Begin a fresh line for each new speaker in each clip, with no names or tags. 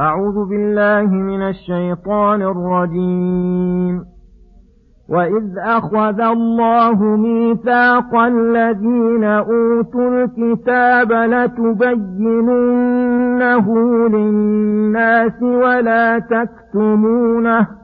أعوذ بالله من الشيطان الرجيم. وإذ أخذ الله ميثاق الذين أوتوا الكتاب لتبيننه للناس ولا تكتمونه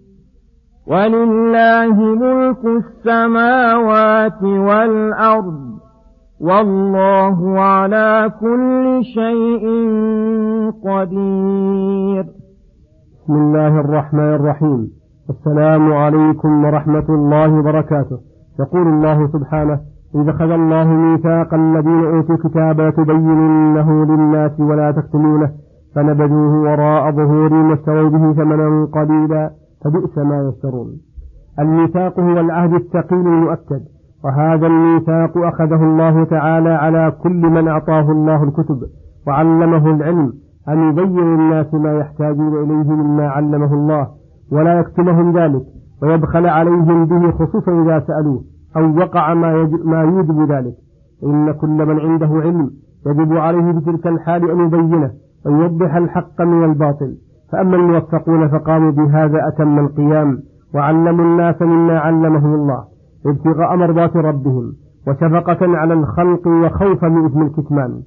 ولله ملك السماوات والأرض والله على كل شيء قدير.
بسم الله الرحمن الرحيم. السلام عليكم ورحمة الله وبركاته. يقول الله سبحانه إذا أخذ الله ميثاق الذين أوتوا الكتاب لتبيننه للناس ولا تكتمونه فنبذوه وراء ظهورهم واشتروا به ثمنا قليلا. فبئس ما يشترون الميثاق هو العهد الثقيل المؤكد وهذا الميثاق أخذه الله تعالى على كل من أعطاه الله الكتب وعلمه العلم أن يبين للناس ما يحتاجون إليه مما علمه الله ولا يكتمهم ذلك ويبخل عليهم به خصوصا إذا سألوه أو وقع ما, ما يوجب ذلك. إن كل من عنده علم يجب عليه في تلك الحال أن يبينه ويوضح الحق من الباطل. فأما الموفقون فقاموا بهذا أتم القيام وعلموا الناس مما علمهم الله ابتغاء مرضات ربهم وشفقة على الخلق وخوفا من إثم الكتمان.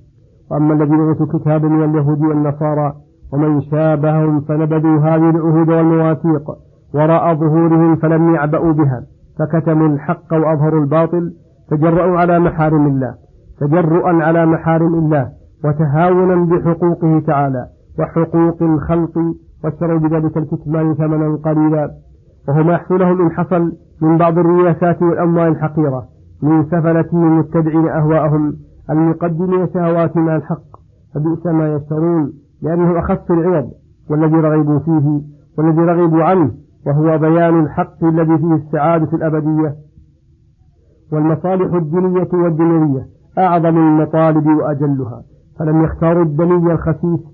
وأما الذين أوتوا الكتاب من اليهود والنصارى ومن شابههم فنبذوا هذه العهود والمواثيق وراء ظهورهم فلم يعبأوا بها فكتموا الحق وأظهروا الباطل تجرؤوا على محارم الله تجرؤا على محارم الله وتهاونا بحقوقه تعالى. وحقوق الخلق واشتروا بذلك الكتمان ثمنا قليلا. وهو ما يحصل لهم إن حصل من بعض الرياسات والأموال الحقيرة من سفلة المتبعين أهواءهم المقدمين شهوات مع الحق. فبئس ما يشترون لأنه أخف العوض والذي رغبوا فيه والذي رغبوا عنه وهو بيان الحق الذي فيه السعادة الأبدية. والمصالح الدينية والدنيوية أعظم المطالب وأجلها. فلم يختاروا الدنيا الخسيس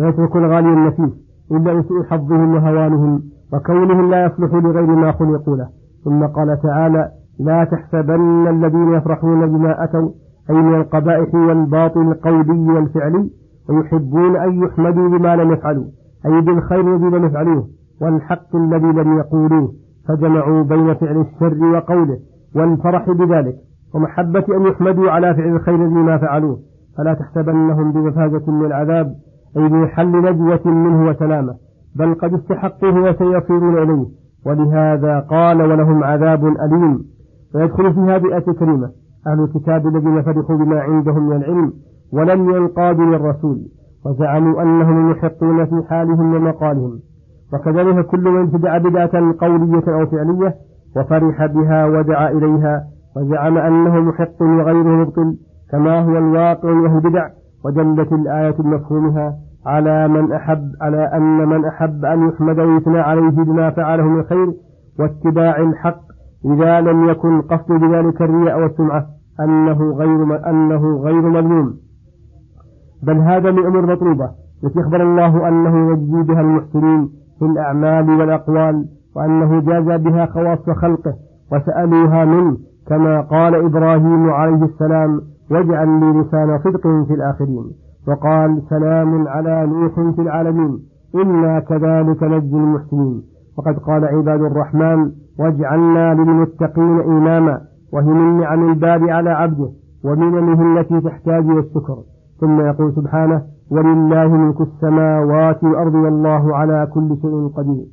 ويتركوا الغالي النفيس إلا لسوء حظهم وهوانهم وكونهم لا يصلحوا لغير ما خلقوا له. ثم قال تعالى لا تحسبن الذين يفرحون بما أتوا أي من القبائح والباطل القولي والفعلي ويحبون أن يحمدوا بما لم يفعلوا أي بالخير الذي لم يفعلوه والحق الذي لم يقولوه فجمعوا بين فعل الشر وقوله والفرح بذلك ومحبة أن يحمدوا على فعل الخير الذي ما فعلوه. فلا تحسبنهم بمفازة من العذاب أي بحل نجوة منه وسلامة بل قد استحقوه وسيصيرون إليه. ولهذا قال ولهم عذاب أليم. ويدخل في هذه الكريمة أهل الكتاب الذين فرحوا بما عندهم من العلم ولم ينقادوا للرسول وزعموا أنهم يحقون في حالهم ومقالهم. وكذلك كل من ابتدع بدعة قولية أو فعلية وفرح بها ودعا إليها وزعم أنه محق وغيره مبطل كما هو الواقع له بدع ودلت الآية بمفهومها. على من أحب على أن من أحب أن يحمد ويثنى عليه بما فعله من خير واتباع الحق إذا لم يكن قصد بذلك الرياء والسمعة أنه غير أنه غير مذموم بل هذا من أمور مطلوبة التي أخبر الله أنه يجزي بها المحسنين في الأعمال والأقوال وأنه جاز بها خواص خلقه وسألوها منه كما قال إبراهيم عليه السلام واجعل لي لسان صدق في الآخرين. وقال سلام على نوح في العالمين. إنا كذلك نجزي المحسنين. وقد قال عباد الرحمن واجعلنا للمتقين إماما وهي من نعم الباب على عبده ومننه التي تحتاج إلى الشكر. ثم يقول سبحانه ولله ملك السماوات والأرض والله على كل شيء قدير.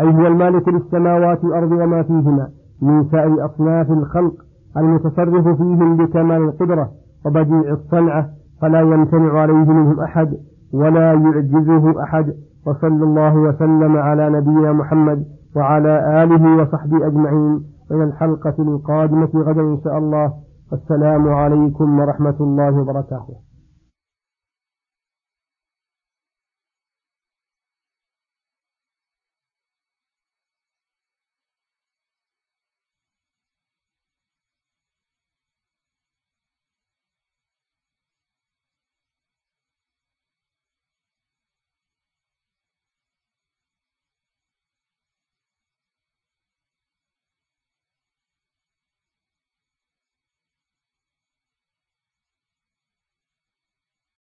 أي هو المالك للسماوات والأرض وما فيهما من سائر أصناف الخلق المتصرف فيهم بكمال القدرة وبديع الصنعة فلا يمتنع عليه منهم أحد ولا يعجزه أحد وصلى الله وسلم على نبينا محمد وعلى آله وصحبه أجمعين. إلى الحلقة القادمة غدا إن شاء الله. السلام عليكم ورحمة الله وبركاته.